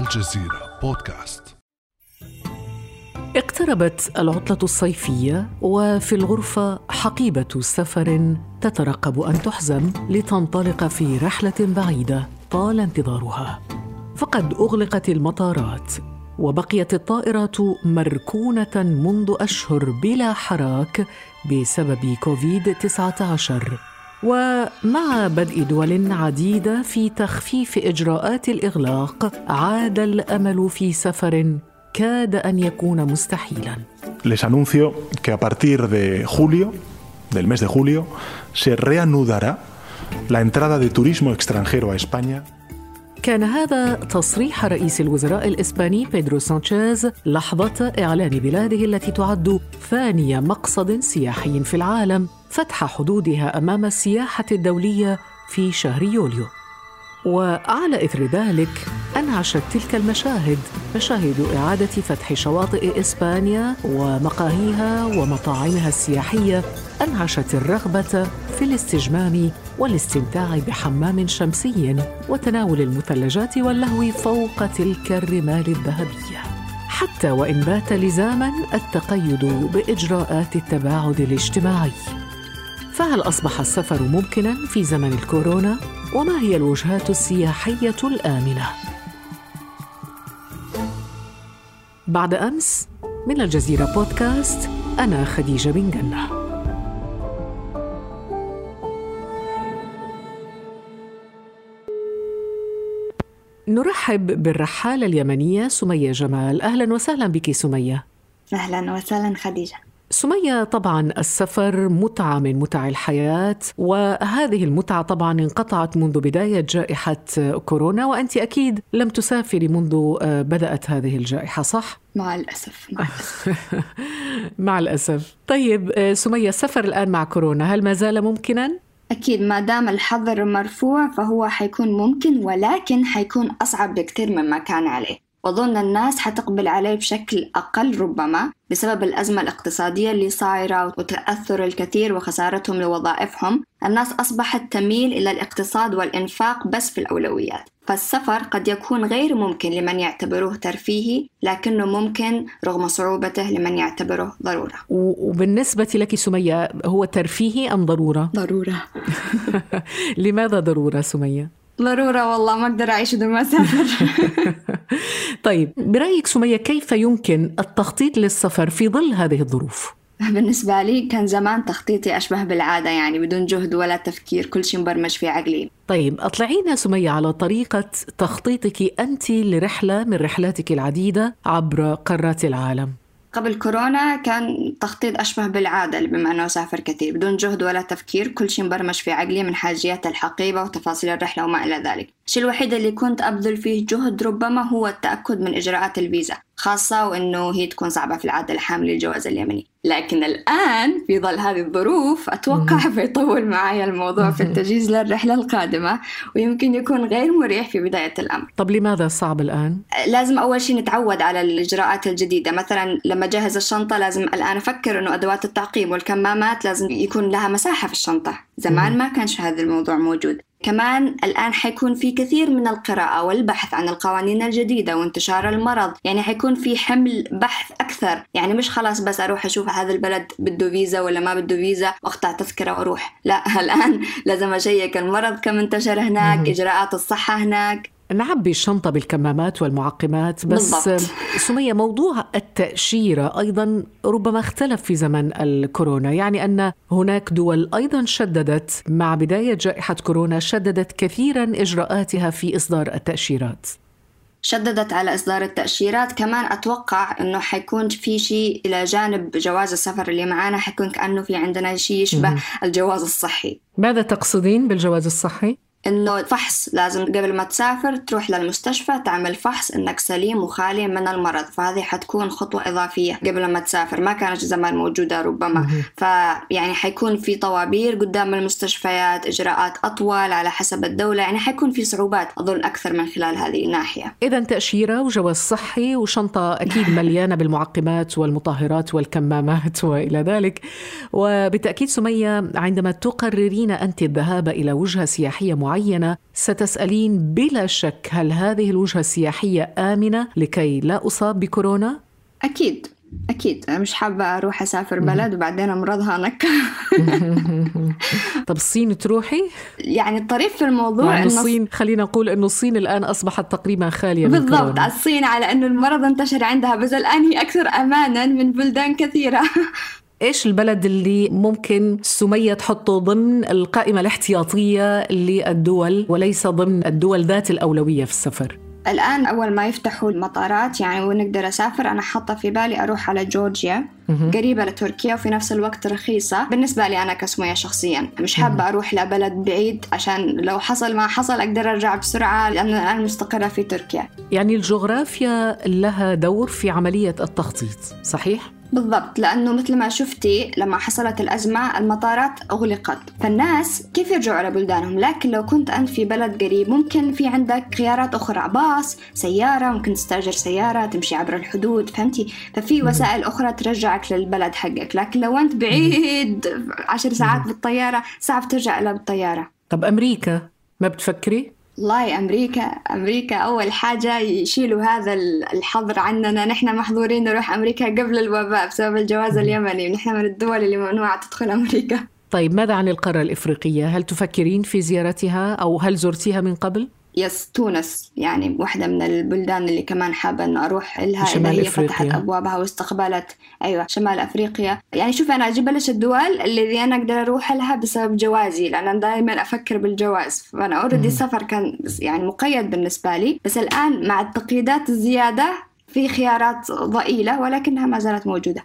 الجزيرة بودكاست. اقتربت العطلة الصيفية وفي الغرفة حقيبة سفر تترقب أن تحزم لتنطلق في رحلة بعيدة طال انتظارها. فقد أغلقت المطارات وبقيت الطائرات مركونة منذ أشهر بلا حراك بسبب كوفيد 19 ومع بدء دول عديدة في تخفيف إجراءات الإغلاق عاد الأمل في سفر كاد أن يكون مستحيلا. Les anuncio que a partir de julio, del mes de julio, se reanudará la entrada de turismo extranjero a España. كان هذا تصريح رئيس الوزراء الإسباني بيدرو سانشيز لحظة إعلان بلاده التي تعد ثاني مقصد سياحي في العالم. فتح حدودها أمام السياحة الدولية في شهر يوليو. وعلى إثر ذلك أنعشت تلك المشاهد مشاهد إعادة فتح شواطئ إسبانيا ومقاهيها ومطاعمها السياحية. أنعشت الرغبة في الاستجمام والاستمتاع بحمام شمسي وتناول المثلجات واللهو فوق تلك الرمال الذهبية. حتى وإن بات لزاما التقيد بإجراءات التباعد الاجتماعي. فهل أصبح السفر ممكنا في زمن الكورونا؟ وما هي الوجهات السياحية الآمنة؟ بعد أمس من الجزيرة بودكاست أنا خديجة بن جنة نرحب بالرحالة اليمنية سمية جمال أهلا وسهلا بك سمية أهلا وسهلا خديجة سمية طبعا السفر متعة من متع الحياة وهذه المتعة طبعا انقطعت منذ بداية جائحة كورونا وأنت أكيد لم تسافري منذ بدأت هذه الجائحة صح؟ مع الأسف مع الأسف مع الأسف طيب سمية السفر الآن مع كورونا هل ما زال ممكنا؟ أكيد ما دام الحظر مرفوع فهو حيكون ممكن ولكن حيكون أصعب بكثير مما كان عليه وأظن الناس حتقبل عليه بشكل أقل ربما بسبب الأزمة الاقتصادية اللي صايرة وتأثر الكثير وخسارتهم لوظائفهم الناس أصبحت تميل إلى الاقتصاد والإنفاق بس في الأولويات فالسفر قد يكون غير ممكن لمن يعتبروه ترفيهي لكنه ممكن رغم صعوبته لمن يعتبره ضرورة وبالنسبة لك سمية هو ترفيهي أم ضرورة؟ ضرورة لماذا ضرورة سمية؟ ضرورة والله ما أقدر أعيش بدون ما أسافر طيب برأيك سمية كيف يمكن التخطيط للسفر في ظل هذه الظروف؟ بالنسبة لي كان زمان تخطيطي أشبه بالعادة يعني بدون جهد ولا تفكير كل شيء مبرمج في عقلي. طيب أطلعينا سمية على طريقة تخطيطك أنت لرحلة من رحلاتك العديدة عبر قارات العالم. قبل كورونا كان تخطيط أشبه بالعادة بما أنه أسافر كثير بدون جهد ولا تفكير كل شيء مبرمج في عقلي من حاجيات الحقيبة وتفاصيل الرحلة وما إلى ذلك. الشيء الوحيد اللي كنت أبذل فيه جهد ربما هو التأكد من إجراءات الفيزا. خاصة وأنه هي تكون صعبة في العادة الحامل للجواز اليمني. لكن الآن في ظل هذه الظروف أتوقع بيطول معي الموضوع في التجهيز للرحلة القادمة ويمكن يكون غير مريح في بداية الأمر. طب لماذا صعب الآن؟ لازم أول شيء نتعود على الإجراءات الجديدة. مثلا لما أجهز الشنطة لازم الآن أفكر أنه أدوات التعقيم والكمامات لازم يكون لها مساحة في الشنطة. زمان ما كانش هذا الموضوع موجود. كمان الآن حيكون في كثير من القراءة والبحث عن القوانين الجديدة وانتشار المرض. يعني حيكون في حمل بحث أكثر. يعني مش خلاص بس أروح أشوف هذا البلد بده فيزا ولا ما بده فيزا وأقطع تذكرة وأروح. لا الآن لازم أشيك المرض كم انتشر هناك إجراءات الصحة هناك. نعبي الشنطة بالكمامات والمعقمات بس بالضبط. سمية موضوع التأشيرة أيضا ربما اختلف في زمن الكورونا يعني أن هناك دول أيضا شددت مع بداية جائحة كورونا شددت كثيرا إجراءاتها في إصدار التأشيرات شددت على إصدار التأشيرات كمان أتوقع إنه حيكون في شيء إلى جانب جواز السفر اللي معانا حيكون كأنه في عندنا شيء يشبه الجواز الصحي ماذا تقصدين بالجواز الصحي؟ إنه فحص لازم قبل ما تسافر تروح للمستشفى تعمل فحص إنك سليم وخالي من المرض فهذه حتكون خطوة إضافية قبل ما تسافر ما كانت زمان موجودة ربما. فيعني حيكون في طوابير قدام المستشفيات إجراءات أطول على حسب الدولة يعني حيكون في صعوبات أظن أكثر من خلال هذه الناحية. اذا تأشيرة وجواز صحي وشنطة أكيد مليانة بالمعقمات والمطهرات والكمامات وإلى ذلك. وبالتأكيد سمية عندما تقررين أنت الذهاب إلى وجهة سياحية معينة معينة ستسألين بلا شك هل هذه الوجهة السياحية آمنة لكي لا أصاب بكورونا؟ أكيد أكيد أنا مش حابة أروح أسافر بلد وبعدين أمرض هناك طب الصين تروحي؟ يعني الطريف في الموضوع إنه الصين خلينا نقول إنه الصين الآن أصبحت تقريبا خالية من بالضبط. الصين على إنه المرض انتشر عندها بس الآن هي أكثر أمانا من بلدان كثيرة إيش البلد اللي ممكن سمية تحطه ضمن القائمة الاحتياطية للدول وليس ضمن الدول ذات الأولوية في السفر؟ الآن أول ما يفتحوا المطارات يعني ونقدر أسافر أنا حاطة في بالي أروح على جورجيا قريبة لتركيا وفي نفس الوقت رخيصة بالنسبة لي أنا كسمية شخصيا مش حابة أروح لبلد بعيد عشان لو حصل ما حصل أقدر أرجع بسرعة لأن الآن مستقرة في تركيا يعني الجغرافيا لها دور في عملية التخطيط صحيح؟ بالضبط لأنه مثل ما شفتي لما حصلت الأزمة المطارات أغلقت. فالناس كيف يرجعوا على بلدانهم؟ لكن لو كنت أنت في بلد قريب ممكن في عندك خيارات أخرى. باص سيارة ممكن تستأجر سيارة تمشي عبر الحدود فهمتي؟ ففي وسائل أخرى ترجعك للبلد حقك. لكن لو أنت بعيد عشر ساعات بالطيارة صعب ترجع إلا بالطيارة طب أمريكا ما بتفكري؟ والله أمريكا أمريكا أول حاجة يشيلوا هذا الحظر عننا نحن محظورين نروح أمريكا قبل الوباء بسبب الجواز اليمني نحن من الدول اللي ممنوعة تدخل أمريكا طيب ماذا عن القارة الإفريقية؟ هل تفكرين في زيارتها أو هل زرتيها من قبل؟ yes تونس. يعني واحدة من البلدان اللي كمان حابة إنه أروح لها شمال إذا هي أفريقيا. فتحت أبوابها واستقبلت. أيوة شمال أفريقيا. يعني شوف أنا أجيب ليش الدول اللي أنا أقدر أروح لها بسبب جوازي لأن أنا دائما أفكر بالجواز. فأنا already السفر كان يعني مقيد بالنسبة لي. بس الآن مع التقييدات الزيادة في خيارات ضئيلة ولكنها ما زالت موجودة.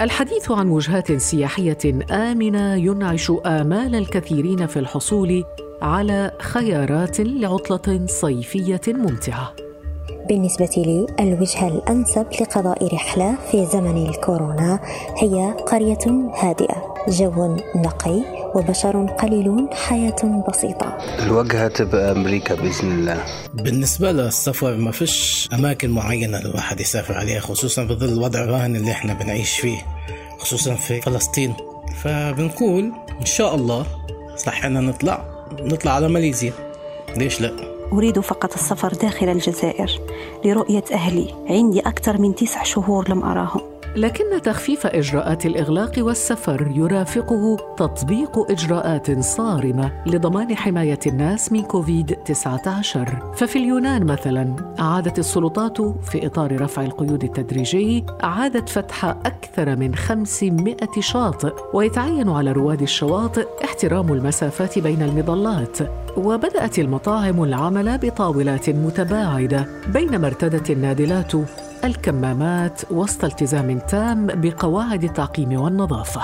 الحديث عن وجهات سياحية آمنة ينعش آمال الكثيرين في الحصول على خيارات لعطلة صيفية ممتعة. بالنسبة لي الوجهة الأنسب لقضاء رحلة في زمن الكورونا هي قرية هادئة جو نقي وبشر قليلون حياة بسيطة. الوجهة تبقى أمريكا بإذن الله. بالنسبة للسفر ما فيش أماكن معينة الواحد يسافر عليها خصوصا بظل الوضع الراهن اللي إحنا بنعيش فيه خصوصا في فلسطين. فبنقول إن شاء الله صح إننا نطلع نطلع على ماليزيا. ليش لا؟ أريد فقط السفر داخل الجزائر لرؤية أهلي عندي أكثر من تسع شهور لم أراهم. لكن تخفيف إجراءات الإغلاق والسفر يرافقه تطبيق إجراءات صارمة لضمان حماية الناس من كوفيد 19 ففي اليونان مثلا أعادت السلطات في إطار رفع القيود التدريجي أعادت فتح أكثر من 500 شاطئ ويتعين على رواد الشواطئ احترام المسافات بين المظلات. وبدأت المطاعم العمل بطاولات متباعدة بينما ارتدت النادلات الكمامات وسط التزام تام بقواعد التعقيم والنظافة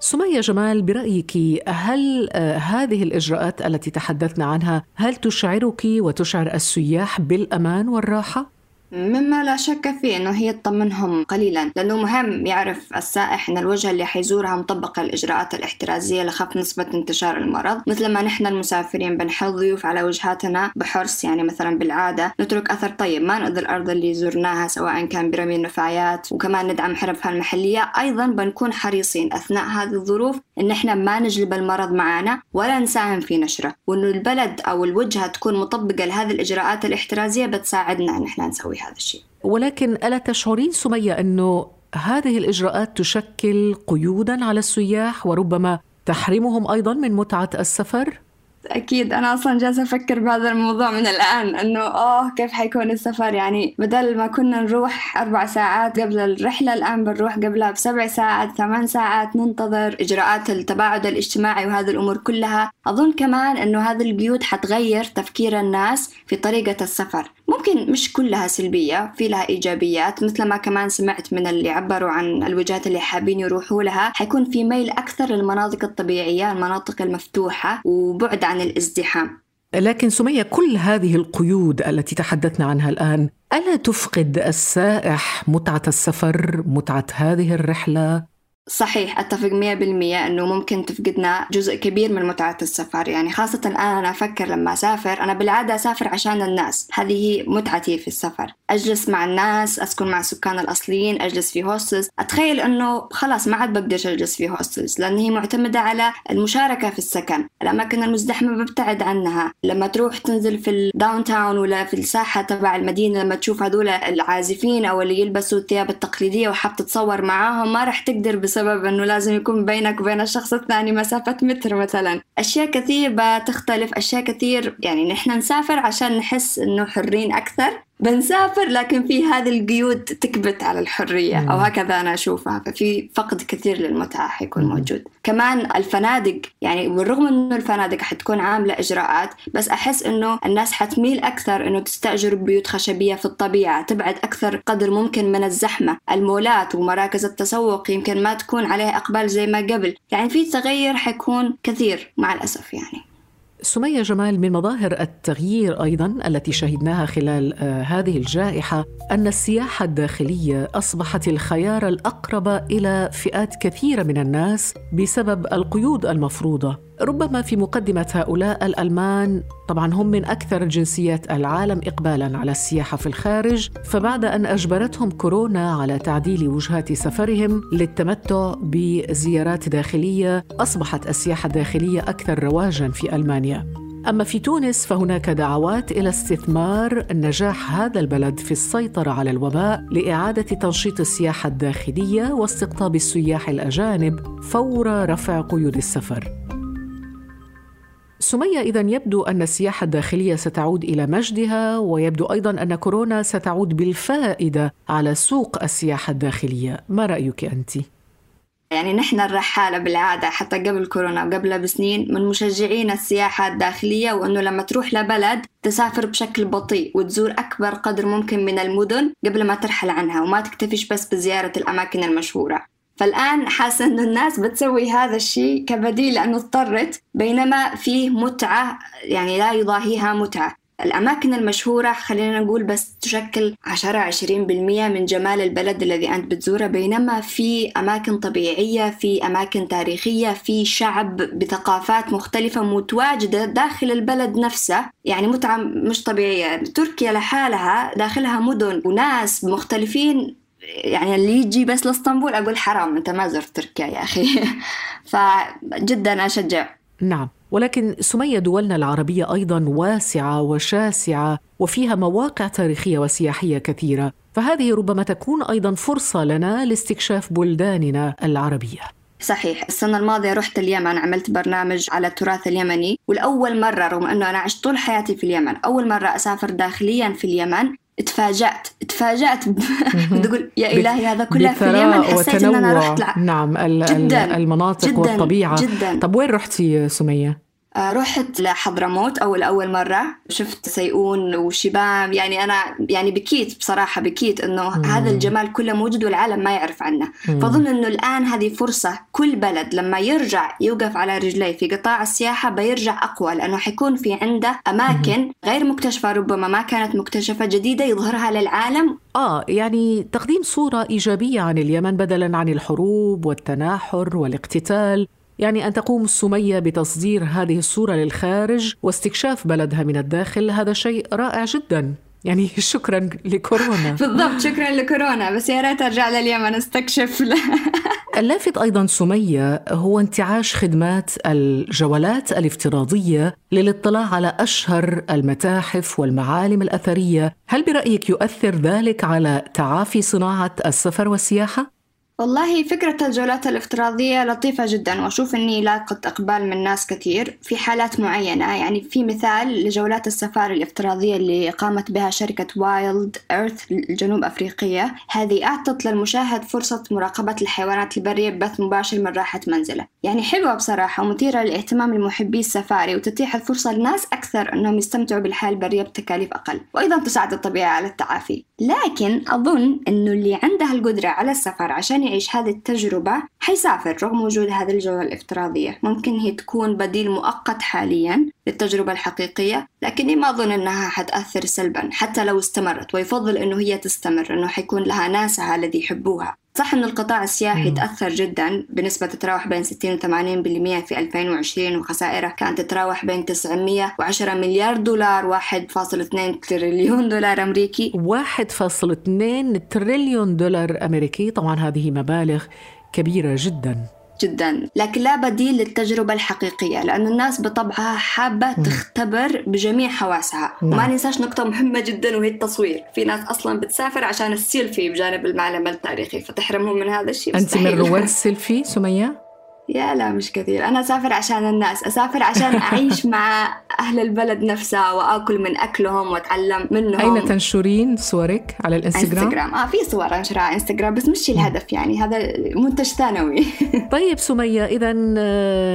سمية جمال برأيك هل آه، هذه الإجراءات التي تحدثنا عنها هل تشعرك وتشعر السياح بالأمان والراحة؟ مما لا شك فيه إنه هي تطمنهم قليلا لأنه مهم يعرف السائح إن الوجهه اللي حيزورها مطبقه الإجراءات الاحترازية لخفض نسبة انتشار المرض. مثل ما نحن المسافرين بنحل ضيوف على وجهاتنا بحرص يعني مثلا بالعادة نترك أثر طيب ما نؤذي الأرض اللي زرناها سواء كان برمي النفايات وكمان ندعم حرفها المحليه أيضا بنكون حريصين أثناء هذه الظروف إن إحنا ما نجلب المرض معنا ولا نساهم في نشره وإنه البلد أو الوجهة تكون مطبقة لهذه الإجراءات الاحترازية بتساعدنا إن إحنا نسوي هذا الشيء ولكن ألا تشعرين سمية أنه هذه الإجراءات تشكل قيودا على السياح وربما تحرمهم أيضا من متعة السفر؟ أكيد. أنا أصلا جالسة أفكر بهذا الموضوع من الآن إنه أوه كيف حيكون السفر؟ يعني بدل ما كنا نروح أربع ساعات قبل الرحلة الآن بنروح قبلها بسبع ساعات ثمان ساعات ننتظر إجراءات التباعد الاجتماعي وهذه الأمور كلها. أظن كمان إنه هذه القيود حتغير تفكير الناس في طريقة السفر. ممكن مش كلها سلبية في لها إيجابيات مثل ما كمان سمعت من اللي عبروا عن الوجهات اللي حابين يروحوا لها. حيكون في ميل أكثر للمناطق الطبيعية المناطق المفتوحة وبعد عن الازدحام. لكن سمية كل هذه القيود التي تحدثنا عنها الآن ألا تفقد السائح متعة السفر متعة هذه الرحلة؟ صحيح أتفق مية بالمية أنه ممكن تفقدنا جزء كبير من متعة السفر. يعني خاصة الآن أنا أفكر لما أسافر أنا بالعادة أسافر عشان الناس. هذه متعتي في السفر. أجلس مع الناس أسكن مع السكان الأصليين أجلس في hostels أتخيل أنه خلاص ما عاد بقدرش أجلس في hostels لأن هي معتمدة على المشاركة في السكن. الأماكن المزدحمة ببتعد عنها. لما تروح تنزل في ال downtown ولا في الساحة تبع المدينة لما تشوف هذول العازفين أو اللي يلبسوا الثياب التقليدية وحاب تتصور معاهم ما راح تقدر بس بسبب أنه لازم يكون بينك وبين الشخص الثاني مسافة متر مثلا. أشياء كثير بتختلف أشياء كثير يعني نحن نسافر عشان نحس أنه حرين أكثر. بنسافر لكن في هذه القيود تكبت على الحرية أو هكذا أنا أشوفها. ففي فقد كثير للمتعة حيكون موجود. كمان الفنادق يعني بالرغم أنه الفنادق حتكون عاملة إجراءات بس أحس أنه الناس حتميل أكثر أنه تستأجر بيوت خشبية في الطبيعة تبعد أكثر قدر ممكن من الزحمة. المولات ومراكز التسوق يمكن ما تكون عليها إقبال زي ما قبل. يعني في تغير حيكون كثير مع الأسف يعني. سمية جمال من مظاهر التغيير أيضا التي شهدناها خلال آه، هذه الجائحة أن السياحة الداخلية أصبحت الخيار الأقرب إلى فئات كثيرة من الناس بسبب القيود المفروضة. ربما في مقدمة هؤلاء الألمان طبعا هم من أكثر جنسيات العالم إقبالا على السياحة في الخارج فبعد أن أجبرتهم كورونا على تعديل وجهات سفرهم للتمتع بزيارات داخلية أصبحت السياحة الداخلية أكثر رواجا في ألمانيا. أما في تونس فهناك دعوات إلى استثمار نجاح هذا البلد في السيطرة على الوباء لإعادة تنشيط السياحة الداخلية واستقطاب السياح الأجانب فور رفع قيود السفر. سمية إذا يبدو أن السياحة الداخلية ستعود إلى مجدها ويبدو أيضا أن كورونا ستعود بالفائدة على سوق السياحة الداخلية ما رأيك أنت؟ يعني نحن الرحالة بالعادة حتى قبل كورونا وقبلها بسنين من مشجعين السياحة الداخلية وأنه لما تروح لبلد تسافر بشكل بطيء وتزور أكبر قدر ممكن من المدن قبل ما ترحل عنها وما تكتفيش بس بزيارة الأماكن المشهورة فالآن حاسة إنه الناس بتسوي هذا الشيء كبديل لأنه اضطرت بينما فيه متعة يعني لا يضاهيها متعة. الأماكن المشهورة خلينا نقول بس تشكل 10-20% من جمال البلد الذي أنت بتزوره بينما في أماكن طبيعية في أماكن تاريخية في شعب بثقافات مختلفة متواجدة داخل البلد نفسه. يعني متعة مش طبيعية. تركيا لحالها داخلها مدن وناس مختلفين يعني اللي يجي بس لاسطنبول أقول حرام أنت ما زرت تركيا يا أخي. فجدا أشجع. نعم ولكن سمية دولنا العربية أيضا واسعة وشاسعة وفيها مواقع تاريخية وسياحية كثيرة. فهذه ربما تكون أيضا فرصة لنا لاستكشاف بلداننا العربية. صحيح السنة الماضية رحت اليمن عملت برنامج على التراث اليمني والأول مرة رغم أنه أنا عشت طول حياتي في اليمن أول مرة أسافر داخليا في اليمن تفاجأت تفاجأت أقول يا إلهي هذا كله في اليمن حسيت إن أنا رحت لع... نعم جداً المناطق جداً والطبيعة. جداً. طب وين رحتي سمية؟ آه، رحت لحضرموت أول أول مرة. شفت سيئون وشبام يعني أنا يعني بكيت بصراحة بكيت إنه مم. هذا الجمال كله موجود والعالم ما يعرف عنه. فأظن إنه الآن هذه فرصة كل بلد لما يرجع يوقف على رجليه في قطاع السياحة بيرجع أقوى لأنه حيكون في عنده أماكن مم. غير مكتشفة ربما ما كانت مكتشفة جديدة يظهرها للعالم. آه يعني تقديم صورة إيجابية عن اليمن بدلا عن الحروب والتناحر والاقتتال. يعني أن تقوم السمية بتصدير هذه الصورة للخارج واستكشاف بلدها من الداخل هذا شيء رائع جدا. يعني شكرا لكورونا. بالضبط شكرا لكورونا. بس يا ريت أرجع لليمن أستكشف. اللافت أيضا سمية هو انتعاش خدمات الجولات الافتراضية للاطلاع على أشهر المتاحف والمعالم الأثرية، هل برأيك يؤثر ذلك على تعافي صناعة السفر والسياحة؟ والله فكرة الجولات الافتراضية لطيفة جدا وأشوف أني لاقت إقبال من ناس كثير في حالات معينة. يعني في مثال لجولات السفاري الافتراضية اللي قامت بها شركة وايلد إيرث الجنوب أفريقية. هذه أعطت للمشاهد فرصة مراقبة الحيوانات البرية ببث مباشر من راحة منزله. يعني حلوة بصراحة ومثيرة للاهتمام لمحبي السفاري وتتيح الفرصة لناس أكثر أنهم يستمتعوا بالحياة البرية بتكاليف أقل وأيضا تساعد الطبيعة على التعافي. لكن أظن أنه اللي عنده القدرة على السفر عشان يعيش هذه التجربة. حيسافر رغم وجود هذه الجولة الافتراضية؟ ممكن هي تكون بديل مؤقت حاليا للتجربة الحقيقية لكني ما أظن أنها حتأثر سلبا حتى لو استمرت ويفضل أنه هي تستمر أنه حيكون لها ناسها الذي يحبوها. صح أن القطاع السياحي تأثر جدا بنسبة تتراوح بين 60 و 80% في 2020 وخسائره كانت تتراوح بين 910 مليار دولار 1.2 تريليون دولار أمريكي. 1.2 تريليون دولار أمريكي. طبعا هذه مبالغ كبيرة جدا جدا لكن لا بديل للتجربة الحقيقية لأن الناس بطبعها حابة تختبر بجميع حواسها نعم. وما ننساش نقطة مهمة جدا وهي التصوير في ناس أصلا بتسافر عشان السيلفي بجانب المعلم التاريخي فتحرمهم من هذا الشيء أنت من. رواد السيلفي سمية؟ يا لا مش كثير. أنا أسافر عشان الناس أسافر عشان أعيش مع أهل البلد نفسها وأكل من أكلهم وأتعلم منهم. أين تنشرين صورك على الإنستغرام؟ إنستغرام. آه في صور أنشرها على إنستغرام بس مش الهدف يعني. هذا منتج ثانوي. طيب سمية إذا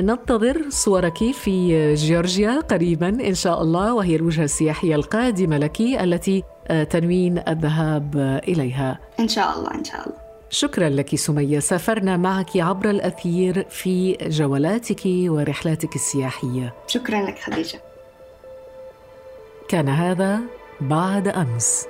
ننتظر صورك في جورجيا قريبا إن شاء الله وهي الوجهة السياحية القادمة لك التي آه، تنوين الذهاب إليها. إن شاء الله إن شاء الله. شكرا لك سمية. سافرنا معك عبر الأثير في جولاتك ورحلاتك السياحية. شكرا لك خديجة. كان هذا بعد أمس.